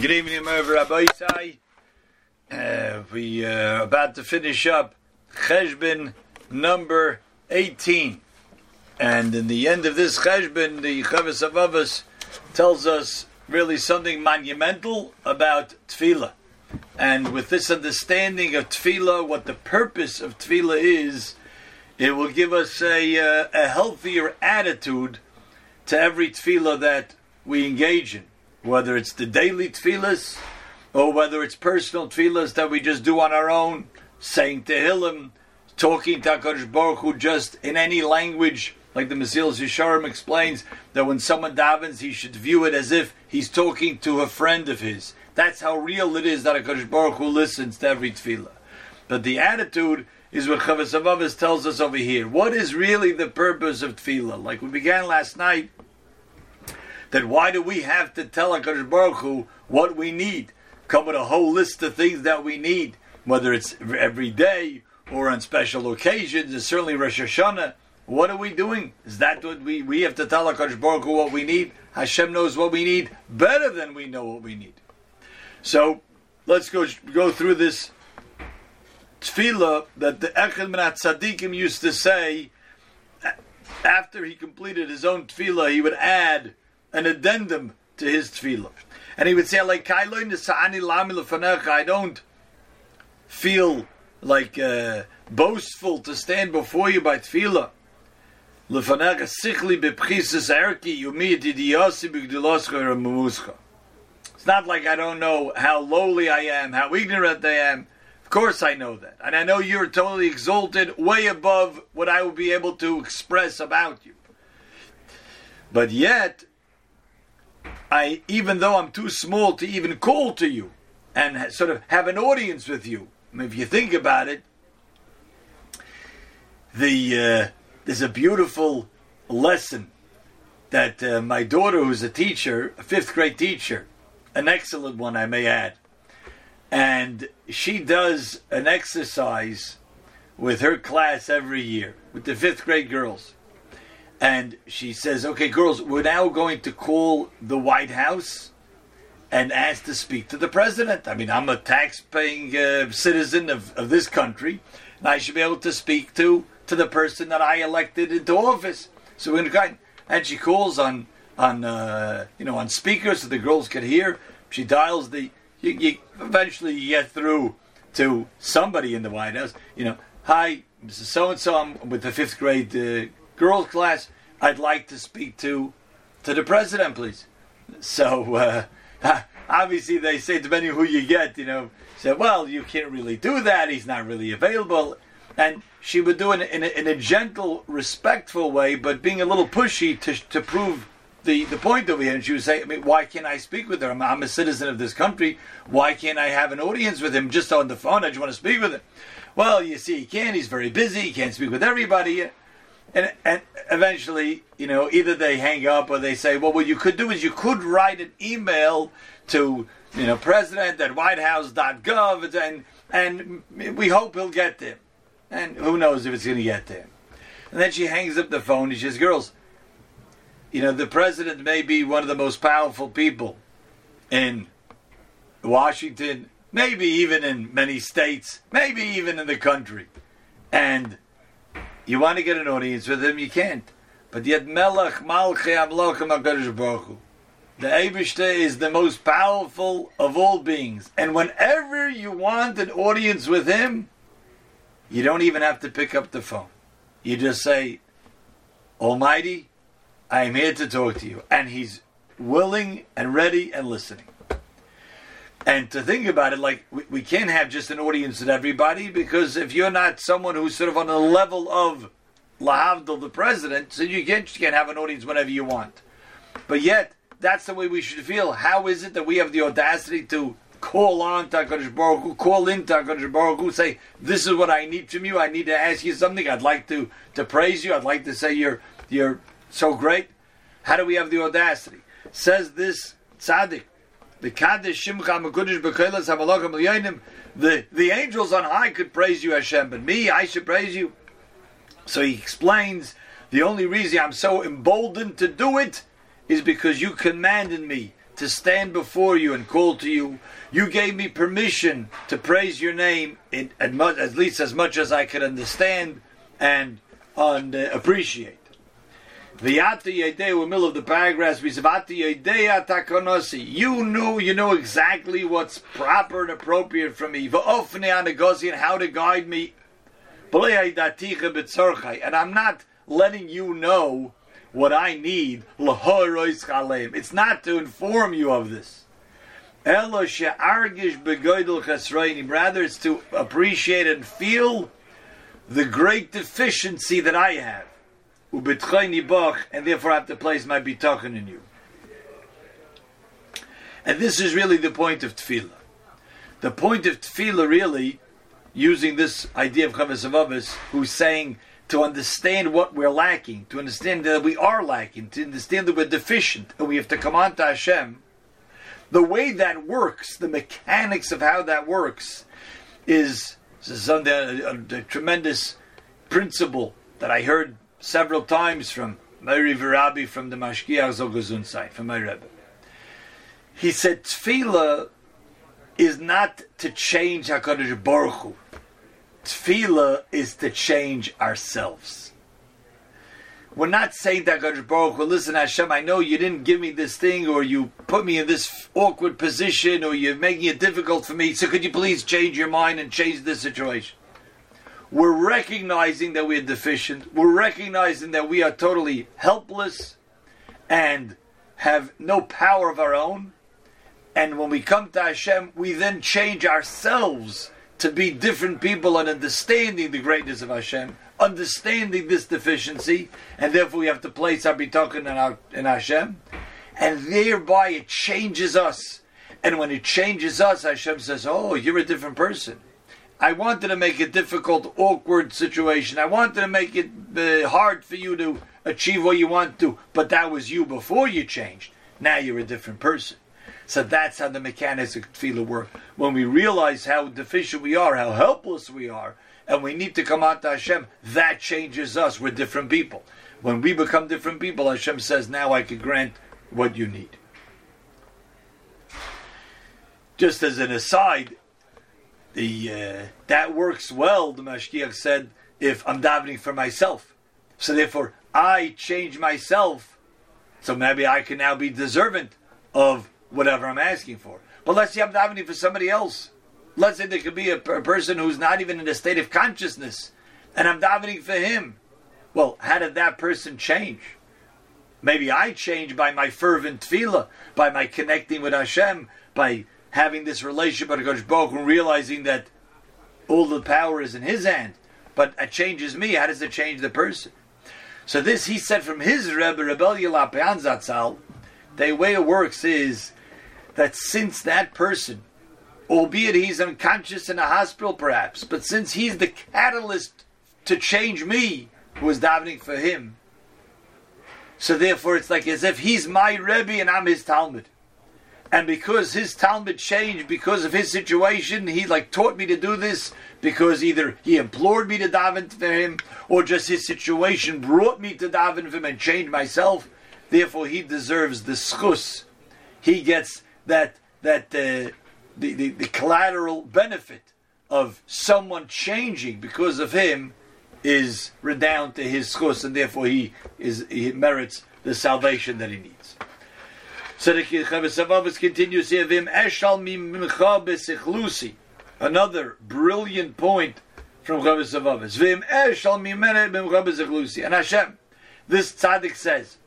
Good evening, over Rabbi Isai. Uh, we are uh, about to finish up Cheshbon number 18. And in the end of this Cheshbon, the Chovos HaLevavos tells us really something monumental about Tefillah. And with this understanding of Tefillah, what the purpose of Tefillah is, it will give us a, uh, a healthier attitude to every Tefillah that we engage in whether it's the daily tefillahs or whether it's personal tefillahs that we just do on our own, saying Tehillim, talking to HaKadosh Baruch Hu just in any language, like the Mesilas Yesharim explains, that when someone davens, he should view it as if he's talking to a friend of his. That's how real it is that HaKadosh Baruch Hu listens to every tefillah. But the attitude is what Chovos HaLevavos tells us over here. What is really the purpose of tefillah? Like we began last night, that why do we have to tell HaKadosh Baruch Hu what we need? Come with a whole list of things that we need, whether it's every day or on special occasions, and certainly Rosh Hashanah. What are we doing? Is that what we, we have to tell HaKadosh Baruch Hu what we need? Hashem knows what we need better than we know what we need. So let's go go through this tefillah that the Echad Menat Tzadikim used to say after he completed his own tefillah, he would add an addendum to his tefillah. And he would say, like, I don't feel like uh, boastful to stand before you by tefillah. It's not like I don't know how lowly I am, how ignorant I am. Of course I know that. And I know you're totally exalted, way above what I will be able to express about you. But yet, I, even though I'm too small to even call to you and sort of have an audience with you, I mean, if you think about it, the uh, there's a beautiful lesson that uh, my daughter, who's a teacher, a fifth grade teacher, an excellent one, I may add, and she does an exercise with her class every year with the fifth grade girls and she says, "Okay, girls, we're now going to call the White House and ask to speak to the president. I mean, I'm a tax-paying uh, citizen of, of this country, and I should be able to speak to to the person that I elected into office. So we're going to go." And she calls on on uh, you know on speaker so the girls can hear. She dials the. You, you, eventually, you get through to somebody in the White House. You know, hi, Mrs. So and so. I'm with the fifth grade. Uh, girls class, I'd like to speak to to the president, please. So uh, obviously they say depending who you get, you know, say, well, you can't really do that. He's not really available, and she would do it in a, in a gentle, respectful way, but being a little pushy to to prove. The, the point over here, and she would say, I mean, why can't I speak with her? I'm, I'm a citizen of this country. Why can't I have an audience with him just on the phone? I just want to speak with him. Well, you see, he can't. He's very busy. He can't speak with everybody and and eventually, you know, either they hang up or they say, well, what you could do is you could write an email to you know president at whitehouse.gov and and we hope he'll get there. And who knows if it's going to get there. And then she hangs up the phone and she says, girls, you know, the president may be one of the most powerful people in Washington, maybe even in many states, maybe even in the country. And you want to get an audience with him, you can't. But yet Melech Malchei HaMelachim HaKadosh Baruch. The Eibishter is the most powerful of all beings. And whenever you want an audience with him, you don't even have to pick up the phone. You just say, Almighty, I am here to talk to you. And he's willing and ready and listening. And to think about it, like we, we can't have just an audience with everybody because if you're not someone who's sort of on the level of Lahavdil, the president, so you can't, you can't have an audience whenever you want. But yet, that's the way we should feel. How is it that we have the audacity to call on HaKadosh Baruch Hu, call in HaKadosh Baruch Hu, say, this is what I need from you. I need to ask you something. I'd like to, to praise you. I'd like to say you're, you're so great. How do we have the audacity? Says this tzaddik, the Kaddish Shimcha Makudish Bekelas Hamalachim. The the angels on high could praise you, Hashem, but me, I should praise you. So he explains the only reason I'm so emboldened to do it is because you commanded me to stand before you and call to you. You gave me permission to praise your name, in, at, at least as much as I could understand and uh, appreciate. V'yata yedei, middle of the paragraphs. V'yata yedei atakonosi. You knew, you know exactly what's proper and appropriate for me. V'ofne and how to guide me. And I'm not letting you know what I need. It's not to inform you of this. Rather, it's to appreciate and feel the great deficiency that I have and therefore I have to place my bitachon in you. And this is really the point of tefillah. The point of tefillah, really, using this idea of Chovos HaLevavos, who's saying to understand what we're lacking, to understand that we are lacking, to understand that we're deficient, and we have to come on to Hashem. The way that works, the mechanics of how that works, is, is a, a, a tremendous principle that I heard several times from Meiri Virabi from the Mashgiach Zogazun Sai, from my Rebbe. He said, Tefillah is not to change HaKadosh Baruch Hu. Tefillah is to change ourselves. We're not saying that HaKadosh Baruch Hu, listen Hashem, I know you didn't give me this thing or you put me in this awkward position or you're making it difficult for me, so could you please change your mind and change this situation? We're recognizing that we're deficient. We're recognizing that we are totally helpless and have no power of our own. And when we come to Hashem, we then change ourselves to be different people and understanding the greatness of Hashem, understanding this deficiency, and therefore we have to place our bitachon in, in Hashem, and thereby it changes us. And when it changes us, Hashem says, "Oh, you're a different person." I wanted to make a difficult, awkward situation. I wanted to make it uh, hard for you to achieve what you want to, but that was you before you changed. Now you're a different person. So that's how the mechanics of tefillah work. When we realize how deficient we are, how helpless we are, and we need to come out to Hashem, that changes us. We're different people. When we become different people, Hashem says, now I can grant what you need. Just as an aside, the uh, that works well. The mashgiach said, if I'm davening for myself, so therefore I change myself, so maybe I can now be deserving of whatever I'm asking for. But let's say I'm davening for somebody else. Let's say there could be a, a person who's not even in a state of consciousness, and I'm davening for him. Well, how did that person change? Maybe I change by my fervent tefillah, by my connecting with Hashem, by having this relationship with Hakadosh Baruch and realizing that all the power is in His hand, but it changes me. How does it change the person? So this he said from his Rebbe Yelapean Zatzal. The way it works is that since that person, albeit he's unconscious in a hospital perhaps, but since he's the catalyst to change me, who is davening for him, so therefore it's like as if he's my Rebbe and I'm his talmid and because his talmid changed because of his situation, he like taught me to do this because either he implored me to daven for him, or just his situation brought me to daven for him and change myself. Therefore, he deserves the zchus. He gets that that uh, the, the the collateral benefit of someone changing because of him is redound to his zchus, and therefore he is he merits the salvation that he needs. So the continues here, Vim Eshal Mimcha Besichlusi. Another brilliant point from Chovos HaLevavos. Vim Eshal Mimene Mimcha Besichlusi. And Hashem, this tzaddik says,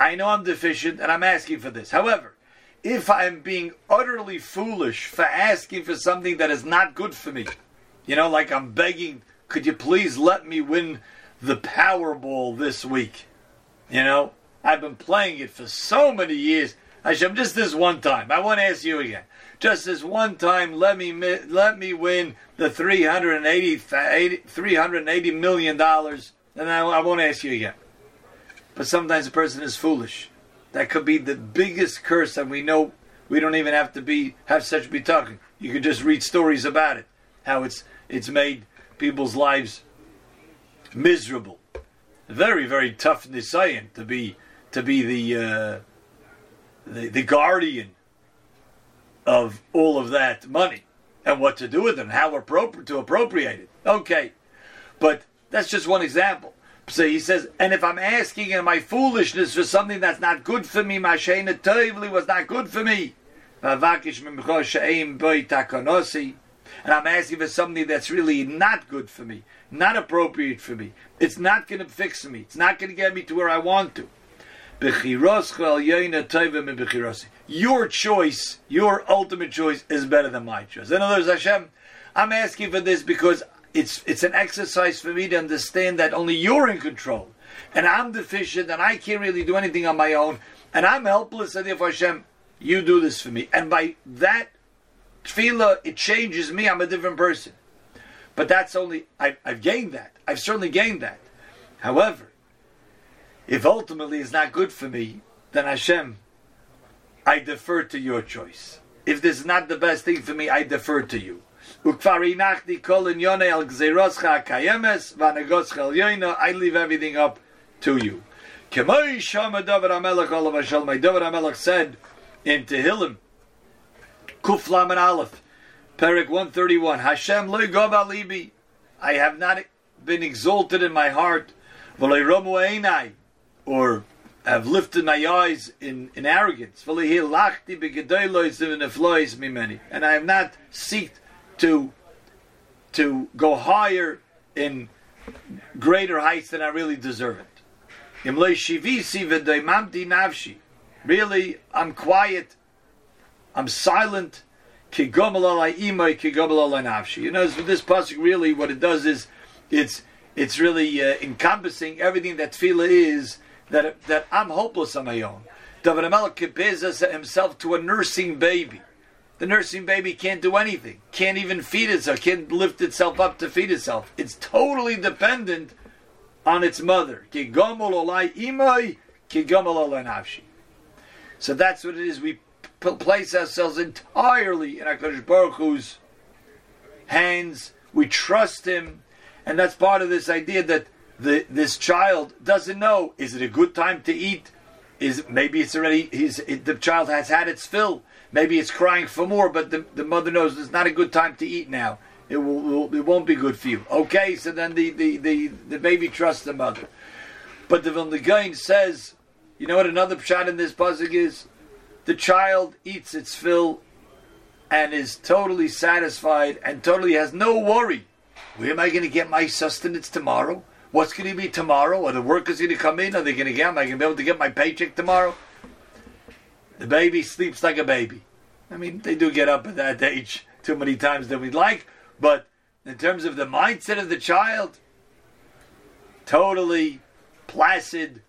I know I'm deficient and I'm asking for this. However, if I'm being utterly foolish for asking for something that is not good for me, you know, like I'm begging, could you please let me win the Powerball this week? You know, I've been playing it for so many years. Hashem, just this one time. I want to ask you again. Just this one time, let me let me win the 380, 380 million dollars, and I, I won't ask you again. But sometimes a person is foolish. That could be the biggest curse, and we know we don't even have to be have such be talking. You can just read stories about it, how it's it's made people's lives miserable. Very very tough nisayon to be to be the uh, the, the guardian of all of that money and what to do with it and how to appropriate it. Okay, but that's just one example. So he says, and if I'm asking in my foolishness for something that's not good for me, my shayna tovli was not good for me. And I'm asking for something that's really not good for me, not appropriate for me. It's not going to fix me. It's not going to get me to where I want to. Your choice, your ultimate choice, is better than my choice. In other words, Hashem, I'm asking for this because it's it's an exercise for me to understand that only you're in control, and I'm deficient, and I can't really do anything on my own, and I'm helpless. And therefore, Hashem, you do this for me, and by that tefillah, it changes me. I'm a different person. But that's only I, I've gained that. I've certainly gained that. However, if ultimately it's not good for me, then Hashem, I defer to your choice. If this is not the best thing for me, I defer to you. I leave everything up to you. My David HaMelech said in Tehillim, Kuflam and Aleph, Perek 131, Hashem loy libi. I have not been exalted in my heart, or have lifted my eyes in, in arrogance. And I have not seeked to to go higher in greater heights than I really deserve it. Really, I'm quiet. I'm silent. You know, this pasuk really, what it does is, it's it's really uh, encompassing everything that tefillah is that that I'm hopeless on my own. David HaMelech compares himself to a nursing baby. The nursing baby can't do anything, can't even feed itself, can't lift itself up to feed itself. It's totally dependent on its mother. So that's what it is. We place ourselves entirely in HaKadosh Baruch Hu's hands. We trust Him. And that's part of this idea that the, this child doesn't know is it a good time to eat? Is maybe it's already he's it, the child has had its fill. Maybe it's crying for more, but the, the mother knows it's not a good time to eat now. It will, will it won't be good for you. Okay, so then the, the, the, the baby trusts the mother. But the Vilna Gaon says, you know what another pshat in this pasuk is? The child eats its fill and is totally satisfied and totally has no worry. Where am I going to get my sustenance tomorrow? What's going to be tomorrow? Are the workers going to come in? Are they going to get? Am I going to be able to get my paycheck tomorrow? The baby sleeps like a baby. I mean, they do get up at that age too many times than we'd like, but in terms of the mindset of the child, totally placid,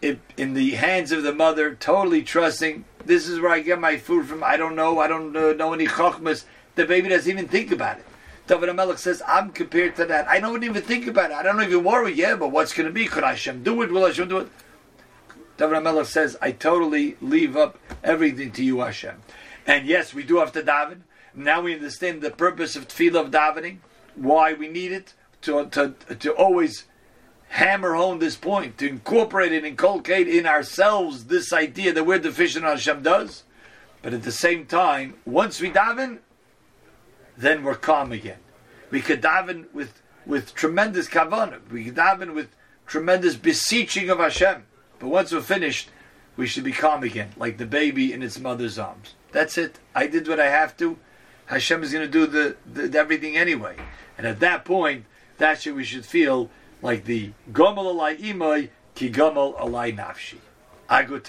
in the hands of the mother, totally trusting. This is where I get my food from. I don't know. I don't uh, know any chokmas. The baby doesn't even think about it. David HaMelech says, I'm compared to that. I don't even think about it. I don't even worry. Yeah, but what's going to be? Could Hashem do it? Will Hashem do it? David HaMelech says, I totally leave up everything to you, Hashem. And yes, we do have to daven. Now we understand the purpose of tefillah of davening, why we need it, to, to, to always hammer home this point, to incorporate and inculcate in ourselves this idea that we're deficient Hashem does. But at the same time, once we daven, then we're calm again. We could daven with, with tremendous kavanah. We could daven with tremendous beseeching of Hashem. But once we're finished, we should be calm again, like the baby in its mother's arms. That's it. I did what I have to. Hashem is going to do the, the, everything anyway. And at that point, that's what we should feel like the Gomel alai imai ki Gomel alai nafshi. Agut